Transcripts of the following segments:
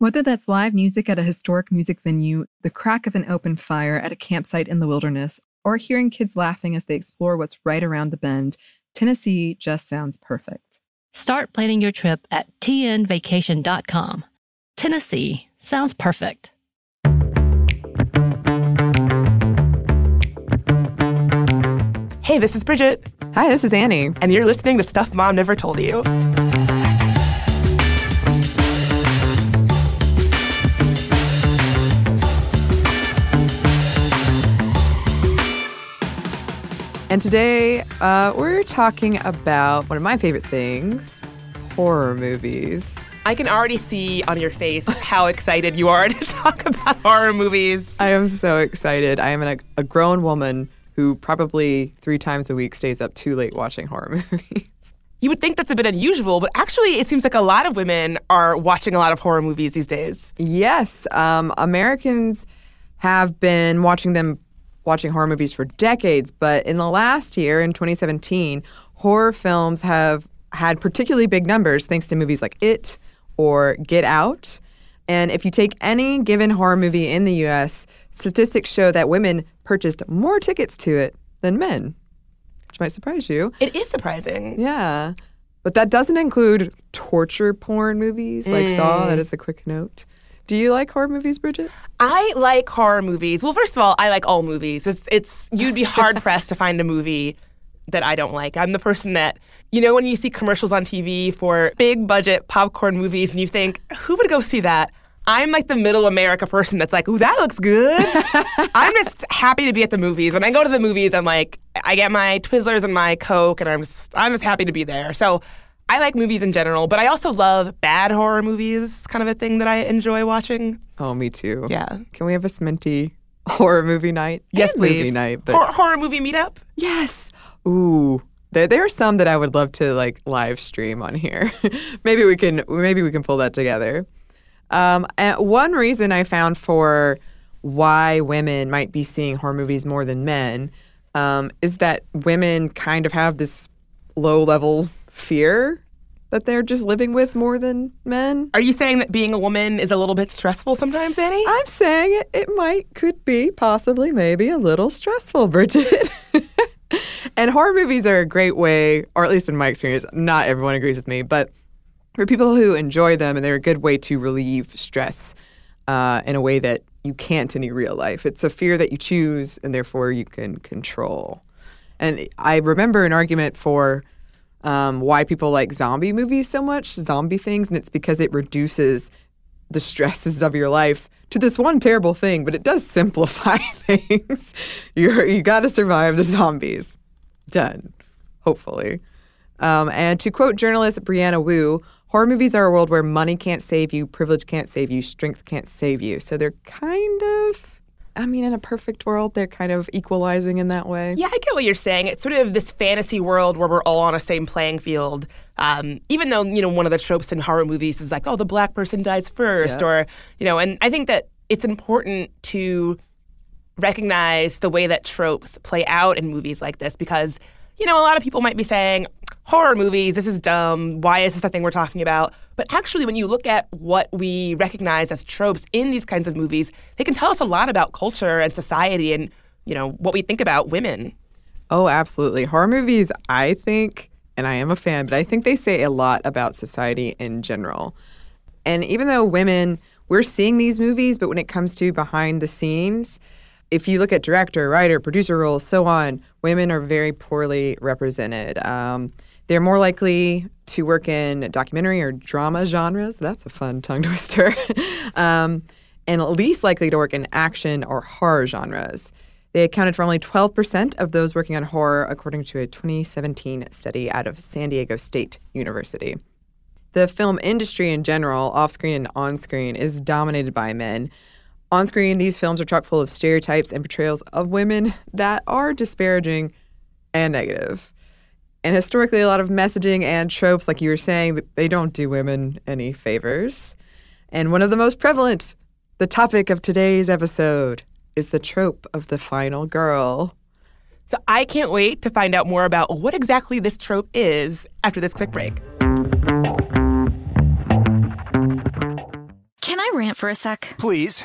Whether that's live music at a historic music venue, the crack of an open fire at a campsite in the wilderness, or hearing kids laughing as they explore what's right around the bend, Tennessee just sounds perfect. Start planning your trip at tnvacation.com. Tennessee sounds perfect. Hey, this is Bridget, Hi, this is Annie. and you're listening to Stuff Mom Never Told You. And today uh, we're talking about one of my favorite things horror movies. I can already see on your face how excited you are to talk about horror movies. I am so excited. I am a, a grown woman who probably three times a week stays up too late watching horror movies. You would think that's a bit unusual, but actually, it seems like a lot of women are watching a lot of horror movies these days. Yes, um, Americans have been watching them watching horror movies for decades, but in the last year, in 2017, horror films have had particularly big numbers thanks to movies like It or Get Out. And if you take any given horror movie in the US, statistics show that women purchased more tickets to it than men, which might surprise you. It is surprising. Yeah. But that doesn't include torture porn movies like Saw. That mm. is a quick note. Do you like horror movies, Bridget? I like horror movies. Well, first of all, I like all movies. It's, it's you'd be hard pressed to find a movie that I don't like. I'm the person that you know when you see commercials on TV for big budget popcorn movies and you think, who would go see that? I'm like the middle America person that's like, ooh, that looks good. I'm just happy to be at the movies. When I go to the movies, I'm like, I get my Twizzlers and my Coke, and I'm just, I'm just happy to be there. So I like movies in general, but I also love bad horror movies. Kind of a thing that I enjoy watching. Oh, me too. Yeah. Can we have a Sminty horror movie night? Yes, please. Movie night, but Hor- horror movie meetup. yes. Ooh, there, there are some that I would love to like live stream on here. maybe we can maybe we can pull that together. Um, one reason I found for why women might be seeing horror movies more than men um, is that women kind of have this low level fear that they're just living with more than men. Are you saying that being a woman is a little bit stressful sometimes, Annie? I'm saying it, it might, could be, possibly, maybe a little stressful, Bridget. and horror movies are a great way, or at least in my experience, not everyone agrees with me, but for people who enjoy them, and they're a good way to relieve stress uh, in a way that you can't in your real life. It's a fear that you choose, and therefore you can control. And I remember an argument for um, why people like zombie movies so much, zombie things, and it's because it reduces the stresses of your life to this one terrible thing, but it does simplify things. You're, you got to survive the zombies. Done, hopefully. Um, and to quote journalist Brianna Wu, horror movies are a world where money can't save you, privilege can't save you, strength can't save you. So they're kind of, I mean, in a perfect world, they're kind of equalizing in that way. Yeah, I get what you're saying. It's sort of this fantasy world where we're all on a same playing field. Um, even though you know one of the tropes in horror movies is like, oh, the black person dies first, Yeah. or you know, and I think that it's important to recognize the way that tropes play out in movies like this because you know a lot of people might be saying horror movies this is dumb why is this a thing we're talking about But actually, when you look at what we recognize as tropes in these kinds of movies, they can tell us a lot about culture and society and, you know, what we think about women. Oh, absolutely. Horror movies, I think, and I am a fan, but I think they say a lot about society in general. And even though women, we're seeing these movies, but when it comes to behind the scenes, if you look at director, writer, producer roles, so on, women are very poorly represented. Um, they're more likely to work in documentary or drama genres. That's a fun tongue twister. um, and least likely to work in action or horror genres. They accounted for only 12% of those working on horror, according to a 2017 study out of San Diego State University. The film industry in general, off screen and on screen, is dominated by men. On screen, these films are chock full of stereotypes and portrayals of women that are disparaging and negative. And historically, a lot of messaging and tropes, like you were saying, they don't do women any favors. And one of the most prevalent, the topic of today's episode, is the trope of the final girl. So I can't wait to find out more about what exactly this trope is after this quick break. Can I rant for a sec? Please.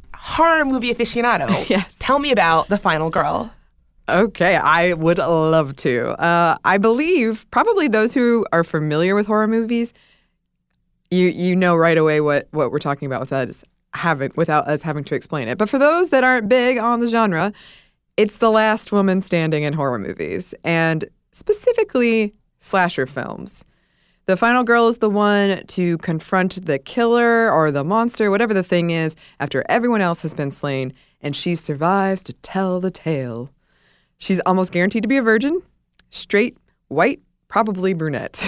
horror movie aficionado, Yes. tell me about The Final Girl. Okay, I would love to. Uh, I believe probably those who are familiar with horror movies, you you know right away what what we're talking about with us having without us having to explain it. But for those that aren't big on the genre, it's the last woman standing in horror movies, and specifically slasher films. The final girl is the one to confront the killer or the monster, whatever the thing is, after everyone else has been slain, and she survives to tell the tale. She's almost guaranteed to be a virgin, straight, white, probably brunette.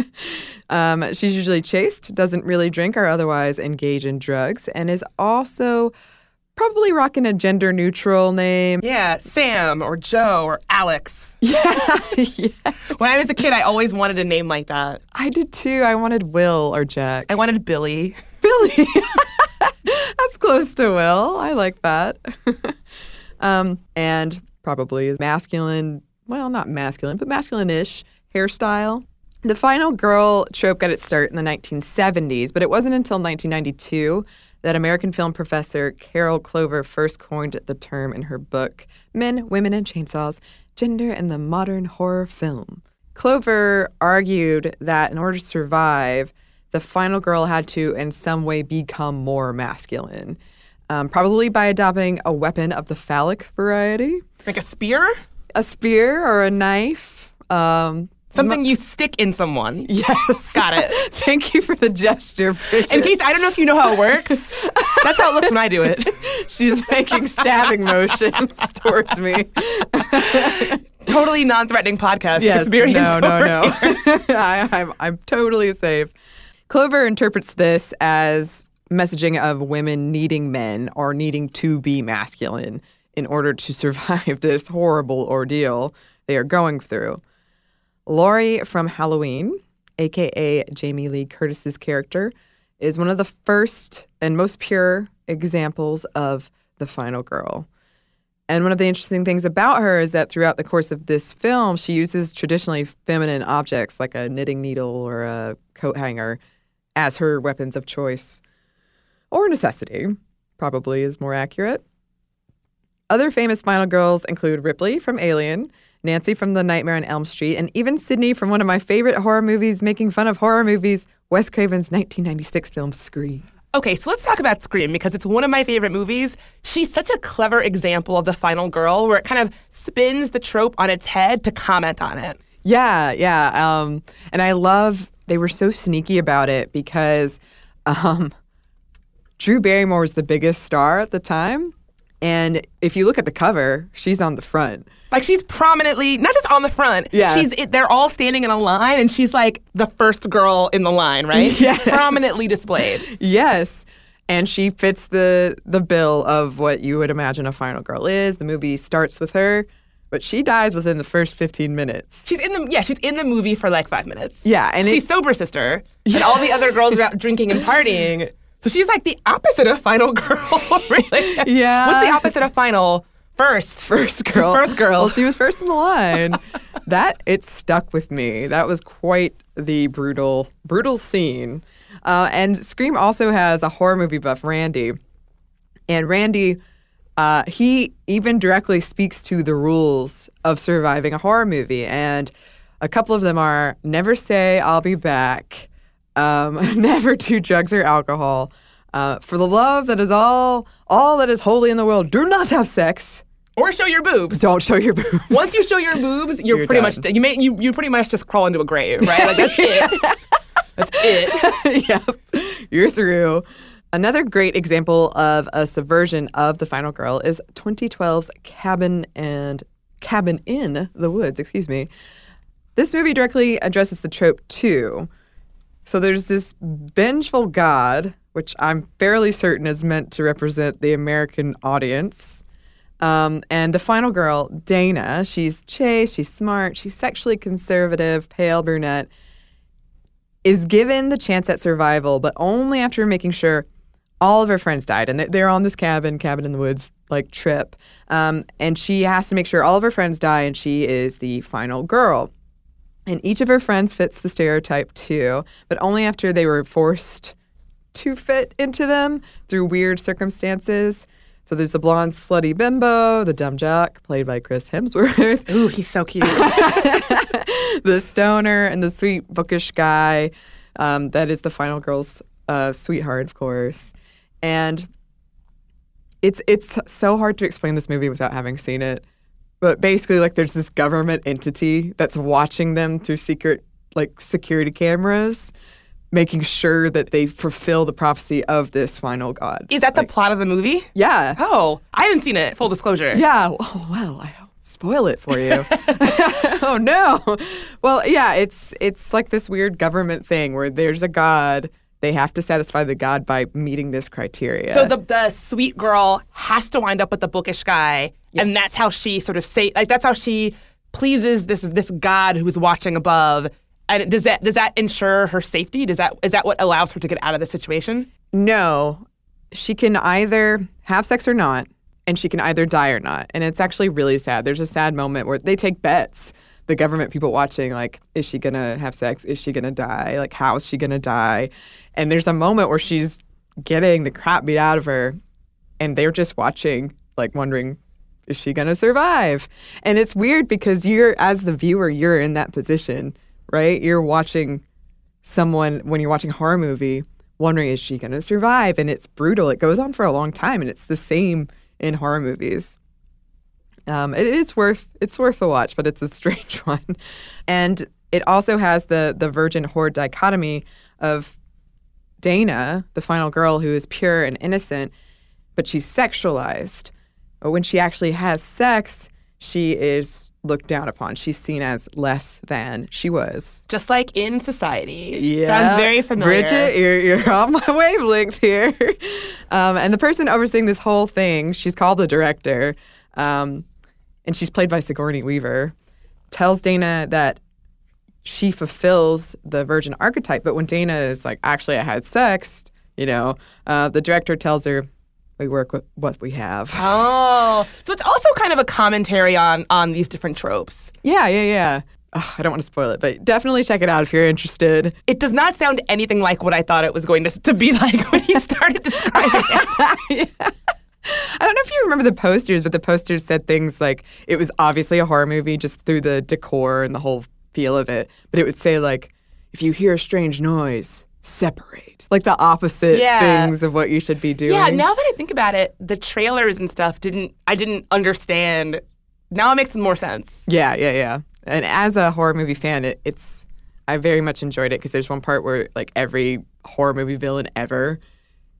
um, she's usually chaste, doesn't really drink or otherwise engage in drugs, and is also probably rocking a gender neutral name. Yeah, Sam or Joe or Alex. Yeah, yeah. When I was a kid, I always wanted a name like that. I did too. I wanted Will or Jack. I wanted Billy. Billy. That's close to Will. I like that. um, and probably masculine, well, not masculine, but masculine-ish hairstyle. The final girl trope got its start in the 1970s, but it wasn't until 1992 that American film professor Carol Clover first coined the term in her book, Men, Women, and Chainsaws Gender and the Modern Horror Film. Clover argued that in order to survive, the final girl had to, in some way, become more masculine, um, probably by adopting a weapon of the phallic variety, Like a spear? a spear or a knife. Um, Something you stick in someone. yes, Got it. Thank you for the gesture, Bridget. In case I don't know if you know how it works. That's how it looks when I do it. She's making stabbing motions towards me. Totally non-threatening podcast yes, experience. No, no, no. I, I'm, I'm totally safe. Clover interprets this as messaging of women needing men or needing to be masculine in order to survive this horrible ordeal they are going through. Laurie from Halloween, aka Jamie Lee Curtis's character, is one of the first and most pure examples of the final girl. And one of the interesting things about her is that throughout the course of this film, she uses traditionally feminine objects like a knitting needle or a coat hanger as her weapons of choice or necessity, probably is more accurate. Other famous final girls include Ripley from Alien, Nancy from The Nightmare on Elm Street, and even Sydney from one of my favorite horror movies, making fun of horror movies, Wes Craven's 1996 film Scream. Okay, so let's talk about Scream because it's one of my favorite movies. She's such a clever example of the final girl where it kind of spins the trope on its head to comment on it. Yeah, yeah. Um, and I love they were so sneaky about it because um, Drew Barrymore was the biggest star at the time. And if you look at the cover, she's on the front. Like she's prominently not just on the front. Yeah. she's they're all standing in a line, and she's like the first girl in the line, right? Yes. prominently displayed. Yes. And she fits the the bill of what you would imagine a final girl is. The movie starts with her, but she dies within the first 15 minutes. She's in the yeah, she's in the movie for like five minutes. Yeah, and she's it- sober sister, and all the other girls are out drinking and partying. So she's like the opposite of final girl, really. Yeah. What's the opposite of final? First. First girl. First girl. Well, she was first in the line. that it stuck with me. That was quite the brutal, brutal scene. Uh, and Scream also has a horror movie buff, Randy. And Randy, uh, he even directly speaks to the rules of surviving a horror movie. And a couple of them are never say, I'll be back, um, never do drugs or alcohol. Uh, for the love that is all, all that is holy in the world, do not have sex. Or show your boobs. Don't show your boobs. Once you show your boobs, you're, You're pretty done. much you may you, you pretty much just crawl into a grave, right? Like that's it. That's it. yep, you're through. Another great example of a subversion of the final girl is 2012's Cabin and Cabin in the Woods. Excuse me. This movie directly addresses the trope too. So there's this vengeful god, which I'm fairly certain is meant to represent the American audience. Um, and the final girl, Dana, she's chaste, she's smart, she's sexually conservative, pale brunette, is given the chance at survival, but only after making sure all of her friends died. And they- they're on this cabin, cabin in the woods, like trip. Um, and she has to make sure all of her friends die, and she is the final girl. And each of her friends fits the stereotype too, but only after they were forced to fit into them through weird circumstances. So there's the blonde slutty bimbo, the dumb jock, played by Chris Hemsworth, Ooh, he's so cute. the stoner, and the sweet bookish guy. Um, that is the final girl's uh, sweetheart, of course. And it's it's so hard to explain this movie without having seen it. But basically, like, there's this government entity that's watching them through secret, like, security cameras, making sure that they fulfill the prophecy of this final god. Is that the plot of the movie? yeah. Oh, I haven't seen it. Full disclosure. Yeah. Oh well, I'll spoil it for you. oh no. Well, yeah, it's it's like this weird government thing where there's a god. They have to satisfy the god by meeting this criteria. So the the sweet girl has to wind up with the bookish guy, and that's how she sort of say like that's how she pleases this this god who's watching above. And does that does that ensure her safety? Does that is that what allows her to get out of the situation? no, she can either have sex or not, and she can either die or not. And it's actually really sad. There's a sad moment where they take bets. The government people watching, like, is she gonna have sex? Is she gonna die? Like, how is she gonna die? And there's a moment where she's getting the crap beat out of her, and they're just watching, like, wondering, is she gonna survive? And it's weird because you're, as the viewer, you're in that position, right? You're watching someone when you're watching a horror movie wondering is she going to survive and it's brutal it goes on for a long time and it's the same in horror movies um, it is worth it's worth a watch but it's a strange one and it also has the the virgin whore dichotomy of dana the final girl who is pure and innocent but she's sexualized but when she actually has sex she is looked down upon she's seen as less than she was Just like in society. yeah. Sounds very familiar. Bridget, you're, you're on my wavelength here. Um, and the person overseeing this whole thing, she's called the director, um, and she's played by Sigourney Weaver, tells Dana that she fulfills the virgin archetype. But when Dana is like, actually, I had sex, you know, uh, the director tells her, we work with what we have. Oh, so it's also kind of a commentary on on these different tropes. Yeah, yeah, yeah. Ugh, I don't want to spoil it, but definitely check it out if you're interested. It does not sound anything like what I thought it was going to, to be like when he started describing it. I don't know if you remember the posters, but the posters said things like it was obviously a horror movie just through the decor and the whole feel of it. But it would say like, if you hear a strange noise, separate. Like the opposite Yeah. things of what you should be doing. Yeah, now that I think about it, the trailers and stuff didn't I didn't understand. Now it makes more sense. Yeah, yeah, yeah. And as a horror movie fan, it, it's I very much enjoyed it because there's one part where like every horror movie villain ever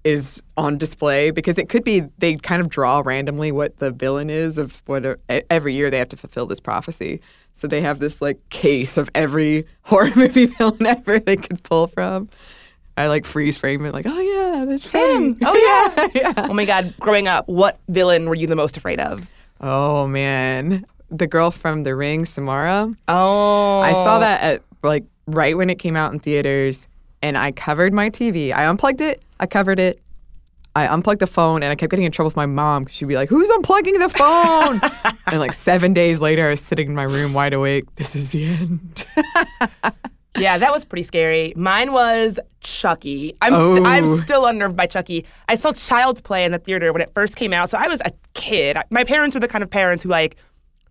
is on display because it could be they kind of draw randomly what the villain is of what a, e- every year they have to fulfill this prophecy. So they have this like case of every horror movie villain ever they could pull from. I like freeze frame it like, oh yeah, that's him. Oh yeah. yeah. Oh my god, growing up, what villain were you the most afraid of? Oh man, the girl from The Ring, Samara. Oh. I saw that at like right when it came out in theaters, and I covered my TV. I unplugged it. I covered it. I unplugged the phone, and I kept getting in trouble with my mom. 'cause She'd be like, "Who's unplugging the phone?" and like seven days later, I was sitting in my room wide awake. This is the end. Yeah, that was pretty scary. Mine was Chucky. I'm st- Oh. I'm still unnerved by Chucky. I saw Child's Play in the theater when it first came out, so I was a kid. My parents were the kind of parents who like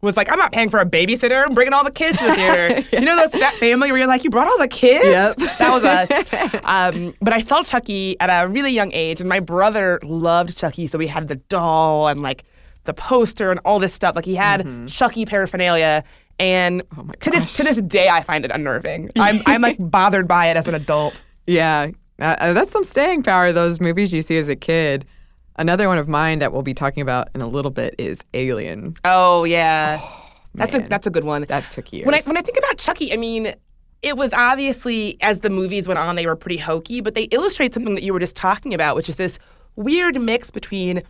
was like, I'm not paying for a babysitter. I'm bringing all the kids to the theater. You know those, that family where you're like, you brought all the kids? Yep. That was us. um, but I saw Chucky at a really young age, and my brother loved Chucky, so we had the doll and like the poster and all this stuff. Like he had Chucky paraphernalia. And Mm-hmm. Oh to this to this day, I find it unnerving. I'm I'm like bothered by it as an adult. yeah, uh, uh, that's some staying power. Those movies you see as a kid. Another one of mine that we'll be talking about in a little bit is Alien. Oh yeah, that's a that's a good one. That took years. When I when I think about Chucky, I mean, it was obviously as the movies went on, they were pretty hokey, but they illustrate something that you were just talking about, which is this weird mix between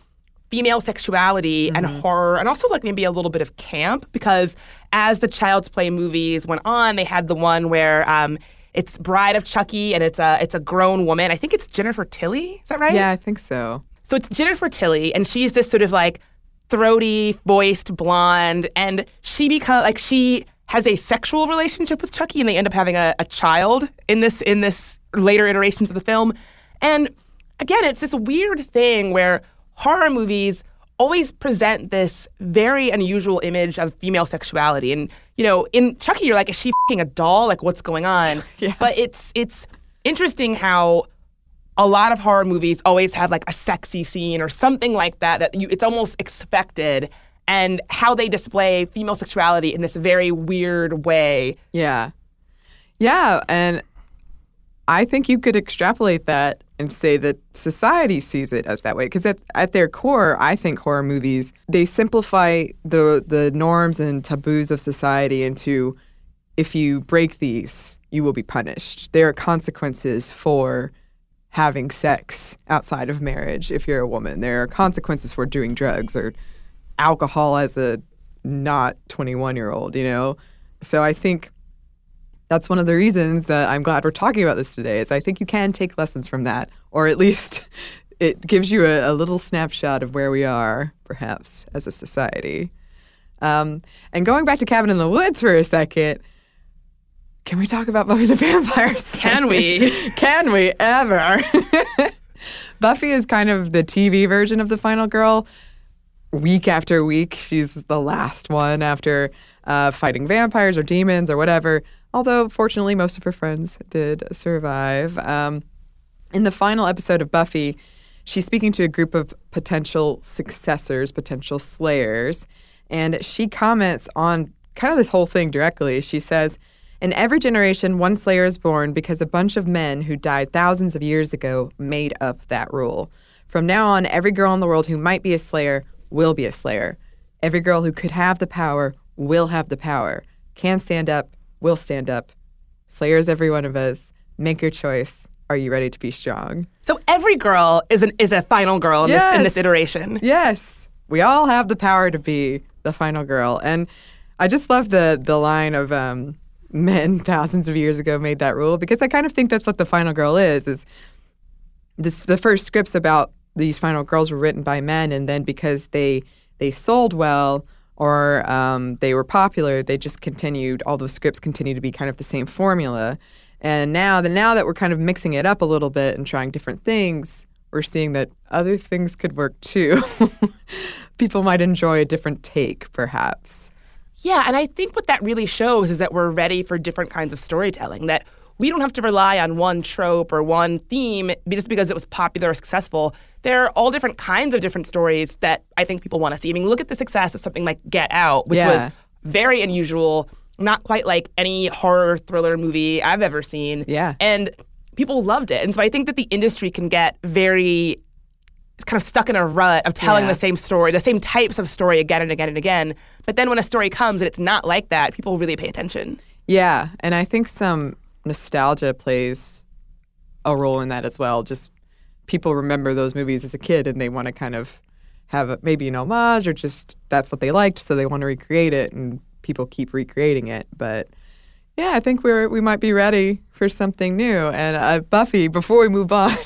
female sexuality and horror, and also like maybe a little bit of camp. Because as the Child's Play movies went on, they had the one where um, it's Bride of Chucky, and it's a it's a grown woman. I think it's Jennifer Tilly. Is that right? yeah, I think so. So it's Jennifer Tilly, and she's this sort of like throaty voiced blonde, and she becomes like she has a sexual relationship with Chucky, and they end up having a, a child in this in this later iterations of the film. And again, it's this weird thing where horror movies always present this very unusual image of female sexuality. And you know, in Chucky, you're like, is she fing a doll? Like, what's going on? Yeah. But it's it's interesting how a lot of horror movies always have like a sexy scene or something like that that you it's almost expected and how they display female sexuality in this very weird way. Yeah. Yeah. And I think you could extrapolate that and say that society sees it as that way. Because at, at their core, I think horror movies, they simplify the, the norms and taboos of society into if you break these, you will be punished. There are consequences for having sex outside of marriage if you're a woman. There are consequences for doing drugs or alcohol as a not 21 year old, you know? So I think that's one of the reasons that I'm glad we're talking about this today is I think you can take lessons from that, or at least it gives you a, a little snapshot of where we are, perhaps, as a society. Um, and going back to Cabin in the Woods for a second, can we talk about Buffy the Vampire Slayer? Can we? can we ever? Buffy is kind of the TV version of the final girl. Week after week, she's the last one after uh, fighting vampires or demons or whatever. although fortunately most of her friends did survive. Um, in the final episode of Buffy, she's speaking to a group of potential successors, potential slayers, and she comments on kind of this whole thing directly. She says, In every generation, one slayer is born because a bunch of men who died thousands of years ago made up that rule. From now on, every girl in the world who might be a slayer will be a slayer. Every girl who could have the power will have the power. Can stand up, will stand up. Slayers, every one of us. Make your choice. Are you ready to be strong? So every girl is an is a final girl in, this, in this iteration. Yes. We all have the power to be the final girl. And I just love the the line of um, men thousands of years ago made that rule because I kind of think that's what the final girl is is this the first scripts about these final girls were written by men and then because they they sold well or um, they were popular they just continued all those scripts continue to be kind of the same formula. And now the now that we're kind of mixing it up a little bit and trying different things we're seeing that other things could work too. People might enjoy a different take perhaps Yeah, and I think what that really shows is that we're ready for different kinds of storytelling. That we don't have to rely on one trope or one theme just because it was popular or successful. There are all different kinds of different stories that I think people want to see. I mean, look at the success of something like Get Out, which Yeah. was very unusual, not quite like any horror thriller movie I've ever seen. Yeah. And people loved it. And so I think that the industry can get very kind of stuck in a rut of telling Yeah. the same story, the same types of story again and again and again. But then when a story comes and it's not like that, people really pay attention. Yeah, and I think some nostalgia plays a role in that as well. Just people remember those movies as a kid and they want to kind of have a, maybe an homage or just that's what they liked, so they want to recreate it, and people keep recreating it. But yeah, I think we're we might be ready for something new. And uh, Buffy, before we move on,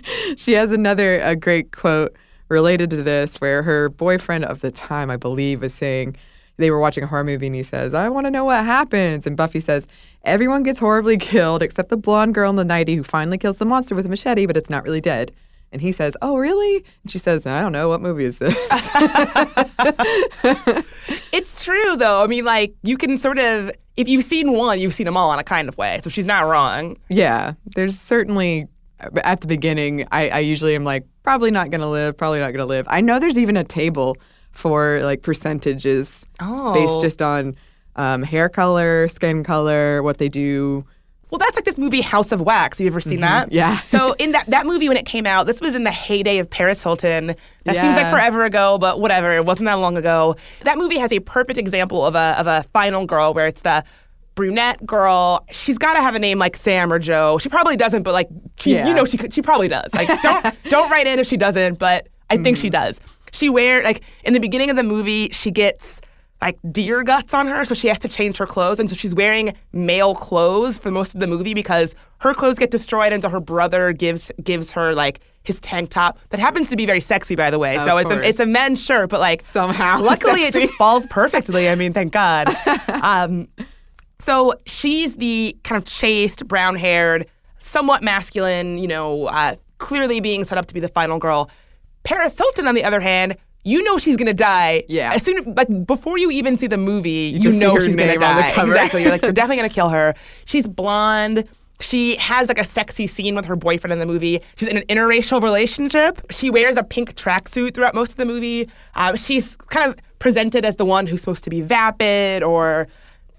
she has another a great quote related to this, where her boyfriend of the time, I believe, is saying they were watching a horror movie, and he says, "I want to know what happens." And Buffy says, "Everyone gets horribly killed except the blonde girl in the nightie who finally kills the monster with a machete, but it's not really dead." And he says, "Oh, really?" And she says, "I don't know. What movie is this?" It's true though. I mean, like you can sort of if you've seen one, you've seen them all in a kind of way. So she's not wrong. Yeah, there's certainly at the beginning. I, I usually am like probably not gonna live, probably not gonna live. I know there's even a table for like percentages Oh. based just on um, hair color, skin color, what they do. Well, that's like this movie House of Wax. Have you ever seen that? Mm-hmm. Yeah. so in that that movie when it came out, this was in the heyday of Paris Hilton. That seems like forever ago, but whatever. It wasn't that long ago. That movie has a perfect example of a of a final girl where it's the brunette girl. She's got to have a name like Sam or Joe. She probably doesn't, but like she, Yeah. you know, she she probably does. Like don't don't write in if she doesn't, but I think Mm. she does. She wear like in the beginning of the movie, she gets like deer guts on her, so she has to change her clothes, and so she's wearing male clothes for most of the movie because her clothes get destroyed, and so her brother gives gives her like his tank top that happens to be very sexy, by the way. Of so it's a it's a men's shirt, but like Somehow luckily it just falls perfectly. I mean, thank God. um, so she's the kind of chaste, brown haired, somewhat masculine, you know, uh, clearly being set up to be the final girl. Paris Hilton, on the other hand, you know she's gonna die. Yeah. As soon like before you even see the movie, you, see know she's gonna name on the die. cover. Exactly. You're like, they're definitely gonna kill her. She's blonde. She has like a sexy scene with her boyfriend in the movie. She's in an interracial relationship. She wears a pink tracksuit throughout most of the movie. Um, she's kind of presented as the one who's supposed to be vapid or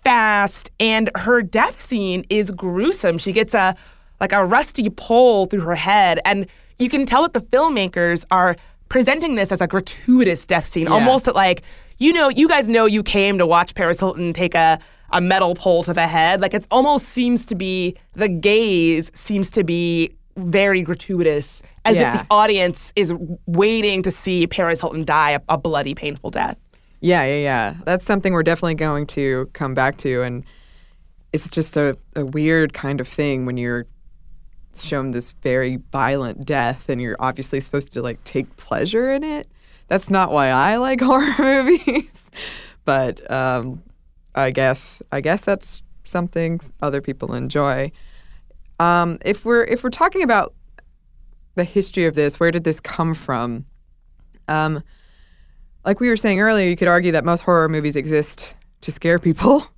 fast, and her death scene is gruesome. She gets a like a rusty pole through her head, and you can tell that the filmmakers are presenting this as a gratuitous death scene, almost that like you know, you guys know you came to watch Paris Hilton take a a metal pole to the head. Like it's almost seems to be the gaze seems to be very gratuitous, as Yeah. if the audience is waiting to see Paris Hilton die a, a bloody, painful death. Yeah, yeah, yeah. That's something we're definitely going to come back to, and it's just a, a weird kind of thing when you're shown this very violent death, and you're obviously supposed to like take pleasure in it. That's not why I like horror movies, but um, I guess I guess that's something other people enjoy. Um, if we're if we're talking about the history of this, where did this come from? Um, like we were saying earlier, you could argue that most horror movies exist to scare people.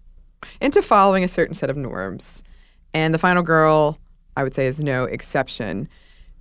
into following a certain set of norms. And the final girl, I would say, is no exception.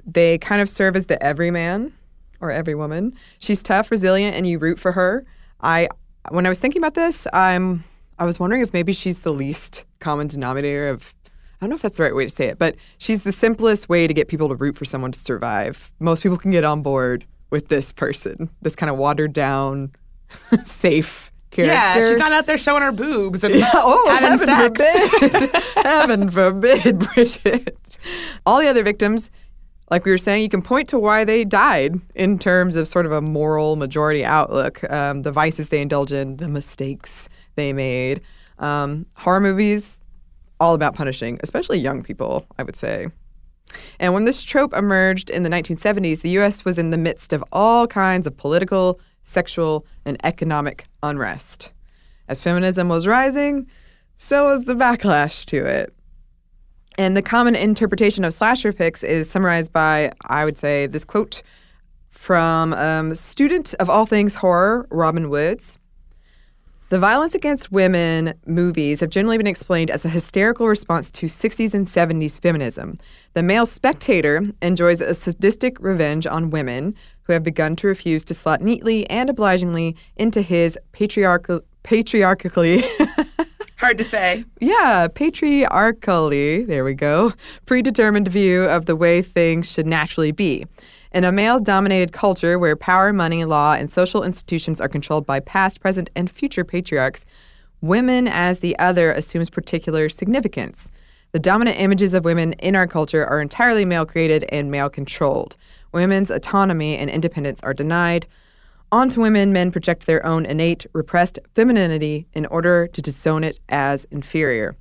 They kind of serve as the everyman or every woman. She's tough, resilient, and you root for her. I when I was thinking about this, I'm I was wondering if maybe she's the least common denominator of I don't know if that's the right way to say it, but she's the simplest way to get people to root for someone to survive. Most people can get on board with this person, this kind of watered down, safe character. Yeah, she's not out there showing her boobs and Yeah, oh, having heaven sex. forbid. heaven forbid, Bridget. All the other victims, like we were saying, you can point to why they died in terms of sort of a moral majority outlook, um, the vices they indulge in, the mistakes they made. Um, horror movies, all about punishing, especially young people, I would say. And when this trope emerged in the 1970s, the US was in the midst of all kinds of political, sexual, and economic unrest. As feminism was rising, so was the backlash to it. And the common interpretation of slasher pics is summarized by, I would say, this quote from um, student of all things horror, Robin Woods. The violence against women movies have generally been explained as a hysterical response to 60s and 70s feminism. The male spectator enjoys a sadistic revenge on women who have begun to refuse to slot neatly and obligingly into his patriarchal, patriarchally Hard to say. yeah, patriarchally, there we go, predetermined view of the way things should naturally be. In a male dominated culture where power, money, law, and social institutions are controlled by past, present, and future patriarchs, women as the other assumes particular significance. The dominant images of women in our culture are entirely male created and male controlled. Women's autonomy and independence are denied. Onto women, men project their own innate, repressed femininity in order to disown it as inferior.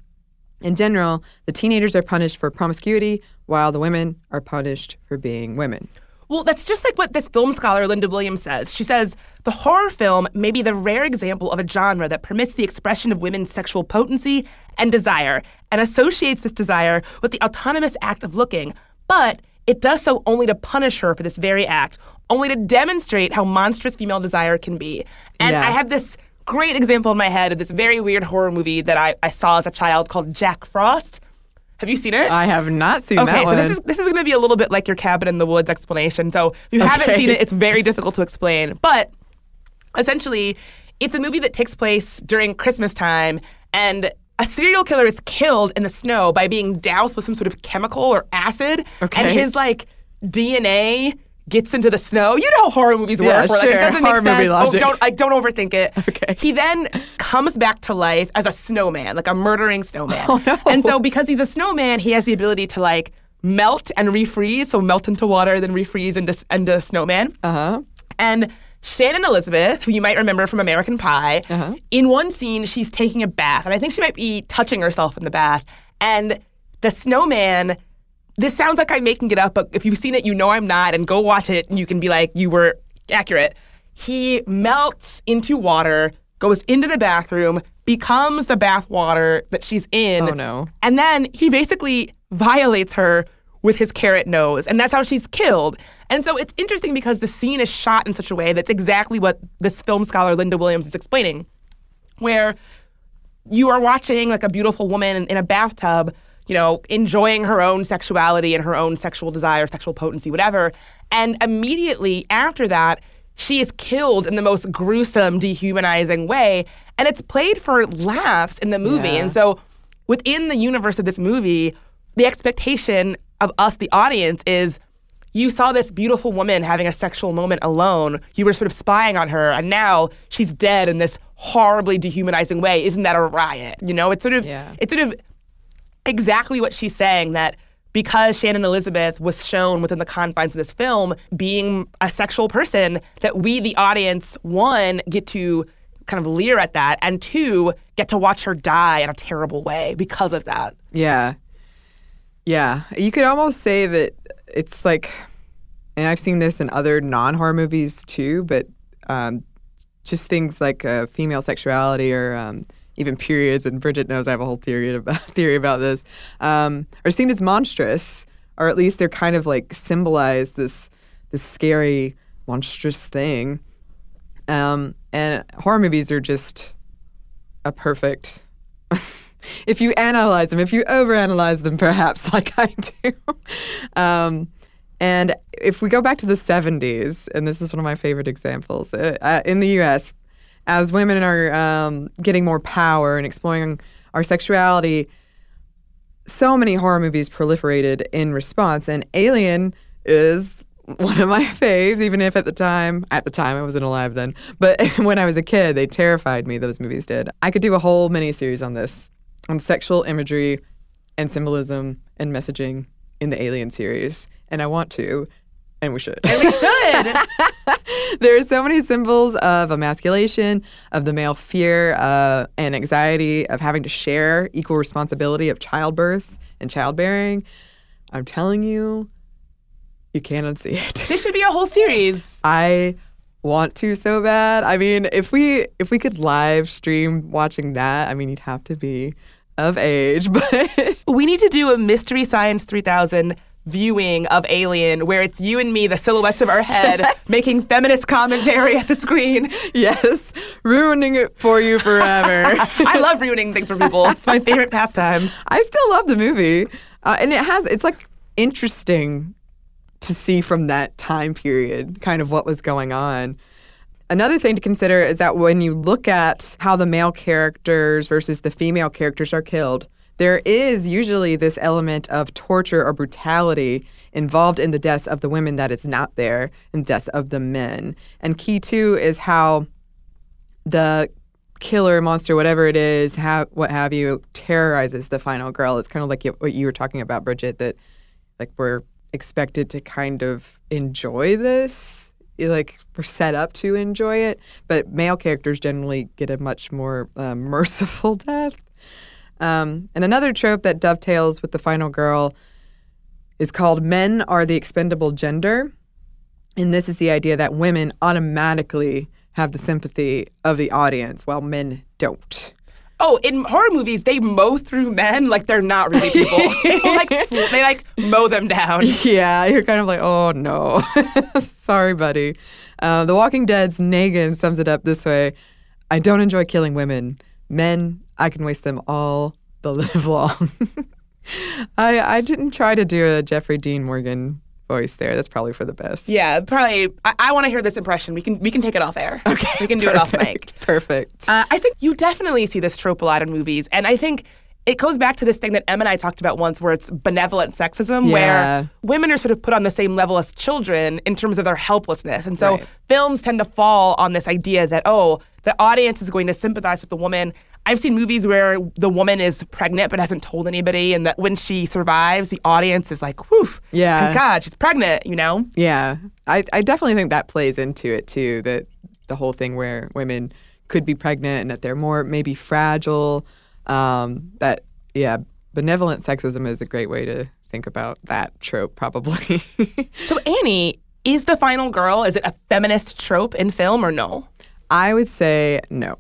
In general, the teenagers are punished for promiscuity, while the women are punished for being women. Well, that's just like what this film scholar Linda Williams says. She says the horror film may be the rare example of a genre that permits the expression of women's sexual potency and desire and associates this desire with the autonomous act of looking, but it does so only to punish her for this very act, only to demonstrate how monstrous female desire can be. And Yeah. I have this great example in my head of this very weird horror movie that I, I saw as a child called Jack Frost. Have you seen it? I have not seen Okay, that so one. this is this is going to be a little bit like your cabin in the woods explanation. So if you haven't seen it, it's very difficult to explain. But essentially, it's a movie that takes place during Christmas time, and a serial killer is killed in the snow by being doused with some sort of chemical or acid, Okay. and his like DNA gets into the snow. You know how horror movies work. Yeah, where, like, sure. it doesn't Horror make movie sense. logic. Oh, don't like don't overthink it. Okay. He then comes back to life as a snowman, like a murdering snowman. Oh, no. And so because he's a snowman, he has the ability to like melt and refreeze, so melt into water, then refreeze into into snowman. Uh huh. And Shannon Elizabeth, who you might remember from American Pie, Uh-huh. in one scene she's taking a bath, and I think she might be touching herself in the bath. And the snowman, this sounds like I'm making it up, but if you've seen it, you know I'm not, and go watch it, and you can be like, you were accurate. He melts into water, goes into the bathroom, becomes the bath water that she's in. Oh, no. And then he basically violates her with his carrot nose, and that's how she's killed. And so it's interesting because the scene is shot in such a way that's exactly what this film scholar Linda Williams is explaining, where you are watching like a beautiful woman in, in a bathtub, you know, enjoying her own sexuality and her own sexual desire, sexual potency, whatever. And immediately after that, she is killed in the most gruesome, dehumanizing way. And it's played for laughs in the movie. Yeah. And so within the universe of this movie, the expectation of us, the audience, is you saw this beautiful woman having a sexual moment alone. You were sort of spying on her, and now she's dead in this horribly dehumanizing way. Isn't that a riot? You know, it's sort of Yeah. it's sort of exactly what she's saying that because Shannon Elizabeth was shown within the confines of this film being a sexual person, that we, the audience, one, get to kind of leer at that, and two, get to watch her die in a terrible way because of that. Yeah. Yeah. You could almost say that it's like, and I've seen this in other non horror movies too, but um, just things like uh, female sexuality or um, even periods, and Bridget knows I have a whole theory about theory about this, um, are seen as monstrous, or at least they're kind of like symbolize this this scary, monstrous thing. Um, and horror movies are just a perfect if you analyze them, if you overanalyze them, perhaps like I do. Um, and if we go back to the 70s, and this is one of my favorite examples, uh, uh, in the US, as women are um, getting more power and exploring our sexuality, so many horror movies proliferated in response. And Alien is one of my faves, even if at the time, at the time I wasn't alive then, but when I was a kid, they terrified me, those movies did. I could do a whole mini series on this, on sexual imagery and symbolism and messaging in the Alien series. And I want to, and we should. And we should. there are so many symbols of emasculation, of the male fear uh, and anxiety of having to share equal responsibility of childbirth and childbearing. I'm telling you, you cannot see it. this should be a whole series. I want to so bad. I mean, if we if we could live stream watching that, I mean, you'd have to be of age, but we need to do a Mystery Science 3000 viewing of Alien where it's you and me, the silhouettes of our head, yes. making feminist commentary at the screen. Yes, ruining it for you forever. I love ruining things for people. It's my favorite pastime. I still love the movie. Uh, and it has, it's like interesting to see from that time period kind of what was going on. Another thing to consider is that when you look at how the male characters versus the female characters are killed, there is usually this element of torture or brutality involved in the deaths of the women that is not there in deaths of the men. And key too is how the killer monster, whatever it is, what have you, terrorizes the final girl. It's kind of like what you were talking about, Bridget, that like we're expected to kind of enjoy this. Like we're set up to enjoy it, but male characters generally get a much more uh, merciful death. Um, and another trope that dovetails with the final girl is called "Men are the expendable gender," and this is the idea that women automatically have the sympathy of the audience, while men don't. Oh, in horror movies, they mow through men like they're not really people. they like they like mow them down. Yeah, you're kind of like, oh no, sorry, buddy. Uh, the Walking Dead's Negan sums it up this way: I don't enjoy killing women. Men, I can waste them all the live long. I I didn't try to do a Jeffrey Dean Morgan voice there. That's probably for the best. Yeah, probably. I, I want to hear this impression. We can we can take it off air. Okay, we can do perfect, it off mic. Perfect. Uh, I think you definitely see this trope a lot in movies, and I think it goes back to this thing that Em and I talked about once, where it's benevolent sexism, yeah. where women are sort of put on the same level as children in terms of their helplessness, and so right. films tend to fall on this idea that oh, the audience is going to sympathize with the woman. I've seen movies where the woman is pregnant but hasn't told anybody, and that when she survives, the audience is like, "Whew, yeah, thank God she's pregnant," you know? Yeah, I I definitely think that plays into it too. That the whole thing where women could be pregnant and that they're more maybe fragile. Um, that yeah, benevolent sexism is a great way to think about that trope, probably. so Annie, is the final girl is it a feminist trope in film or no? I would say no.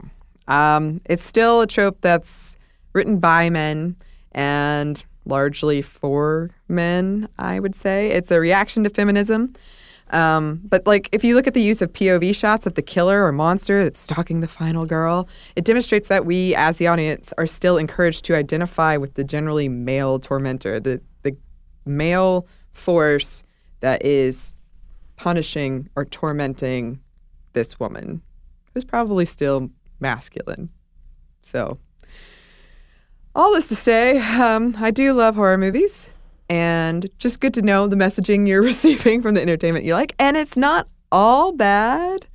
Um, it's still a trope that's written by men and largely for men, I would say. It's a reaction to feminism. Um, but like if you look at the use of POV shots of the killer or monster that's stalking the final girl, it demonstrates that we as the audience are still encouraged to identify with the generally male tormentor, the the male force that is punishing or tormenting this woman who's probably still masculine. So, all this to say, um, I do love horror movies, and just good to know the messaging you're receiving from the entertainment you like. And it's not all bad,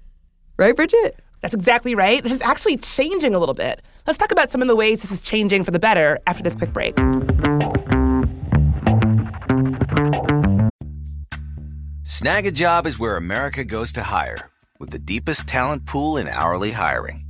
right, Bridget? That's exactly right. This is actually changing a little bit. Let's talk about some of the ways this is changing for the better after this quick break. Snagajob is where America goes to hire, with the deepest talent pool in hourly hiring.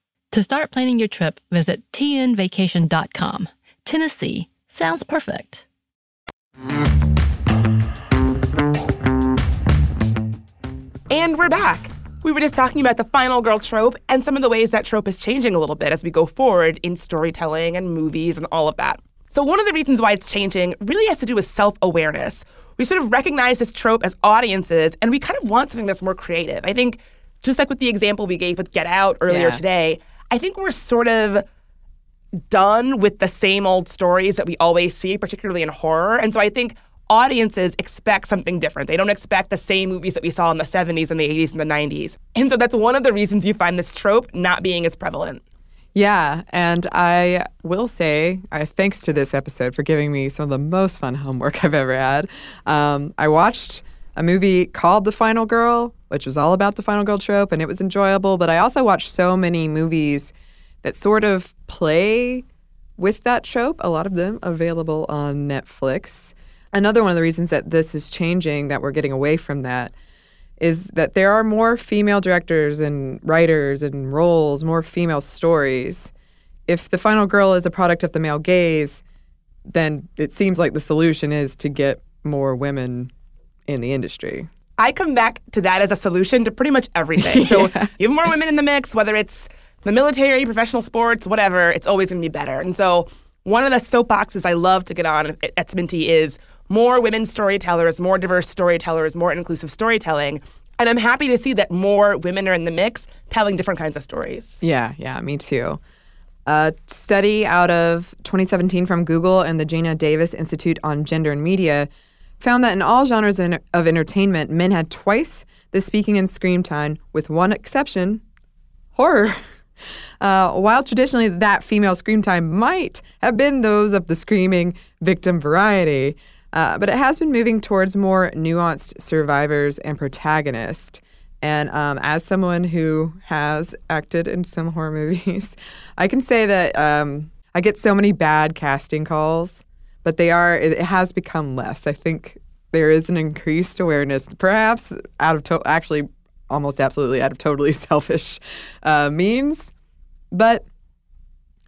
To start planning your trip, visit tnvacation.com. Tennessee sounds perfect. And we're back. We were just talking about the final girl trope and some of the ways that trope is changing a little bit as we go forward in storytelling and movies and all of that. So, one of the reasons why it's changing really has to do with self awareness. We sort of recognize this trope as audiences and we kind of want something that's more creative. I think, just like with the example we gave with Get Out earlier Yeah. today, I think we're sort of done with the same old stories that we always see, particularly in horror. And so I think audiences expect something different. They don't expect the same movies that we saw in the 70s and the 80s and the 90s. And so that's one of the reasons you find this trope not being as prevalent. Yeah, and I will say, uh, thanks to this episode for giving me some of the most fun homework I've ever had. Um, I watched a movie called The Final Girl, which was all about the final girl trope, and it was enjoyable. But I also watched so many movies that sort of play with that trope, a lot of them available on Netflix. Another one of the reasons that this is changing, that we're getting away from that, is that there are more female directors and writers and roles, more female stories. If the final girl is a product of the male gaze, then it seems like the solution is to get more women in the industry. I come back to that as a solution to pretty much everything. So you have more women in the mix, whether it's the military, professional sports, whatever, it's always going to be better. And so one of the soapboxes I love to get on at, at Sminty is more women storytellers, more diverse storytellers, more inclusive storytelling. And I'm happy to see that more women are in the mix telling different kinds of stories. Yeah, yeah, me too. A study out of 2017 from Google and the Geena Davis Institute on Gender and Media found that in all genres of entertainment, men had twice the speaking and scream time, with one exception horror. Uh, while traditionally that female scream time might have been those of the screaming victim variety, uh, but it has been moving towards more nuanced survivors and protagonists. And um, as someone who has acted in some horror movies, I can say that um, I get so many bad casting calls, but they are, it, has become less. I think there is an increased awareness, perhaps out of, to- actually, almost absolutely out of totally selfish uh, means, but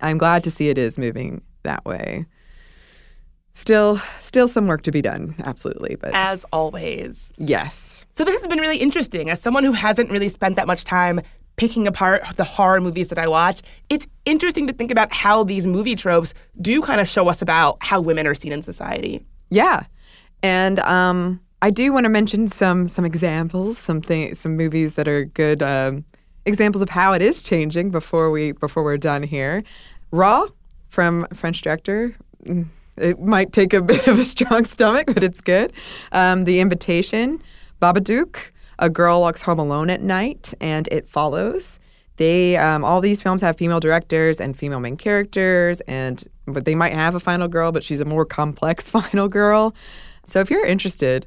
I'm glad to see it is moving that way. Still, still some work to be done, absolutely, but As always. yes. So this has been really interesting. As someone who hasn't really spent that much time picking apart the horror movies that I watch, it's interesting to think about how these movie tropes do kind of show us about how women are seen in society. Yeah, and um, I do want to mention some some examples, some some movies that are good um, examples of how it is changing before we before we're done here. Raw from French director. mm, It might take a bit of a strong stomach, but it's good. Um, the Invitation, Babadook, A Girl Walks Home Alone at Night, and It Follows. They um, all these films have female directors and female main characters, and but they might have a final girl, but she's a more complex final girl. So if you're interested,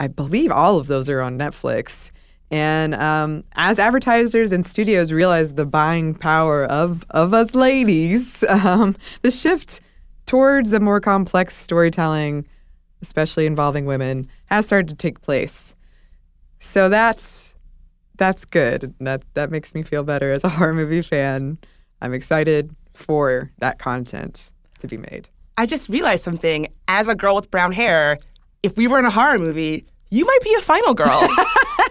I believe all of those are on Netflix. And um, as advertisers and studios realize the buying power of of us ladies, um, the shift towards a more complex storytelling, especially involving women, has started to take place. So that's that's good. That that makes me feel better as a horror movie fan. I'm excited for that content to be made. I just realized something. As a girl with brown hair, if we were in a horror movie, you might be a final girl.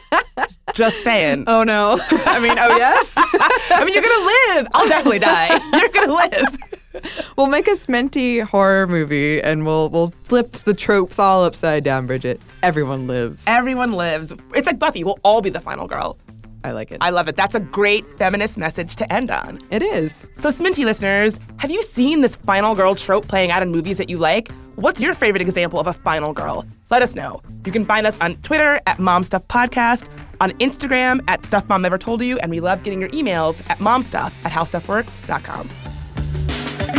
just saying. Oh no. I mean, oh yes. I mean, you're gonna live. I'll definitely die. You're gonna live. we'll make a smenty horror movie and we'll we'll flip the tropes all upside down, Bridget. Everyone lives. Everyone lives. It's like Buffy. We'll all be the final girl. I like it. I love it. That's a great feminist message to end on. it is. So, Sminty listeners, have you seen this final girl trope playing out in movies that you like? What's your favorite example of a final girl? Let us know. You can find us on Twitter at Mom Stuff Podcast, on Instagram at Stuff Mom Never Told You, and we love getting your emails at momstuff at howstuffworks.com.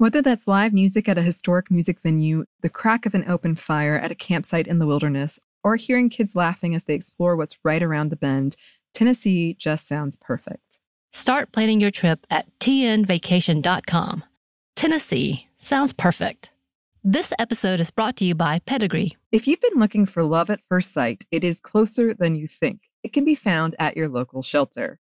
Whether that's live music at a historic music venue, the crack of an open fire at a campsite in the wilderness, or hearing kids laughing as they explore what's right around the bend, Tennessee just sounds perfect. Start planning your trip at tnvacation.com. Tennessee sounds perfect. This episode is brought to you by Pedigree. If you've been looking for love at first sight, it is closer than you think. It can be found at your local shelter.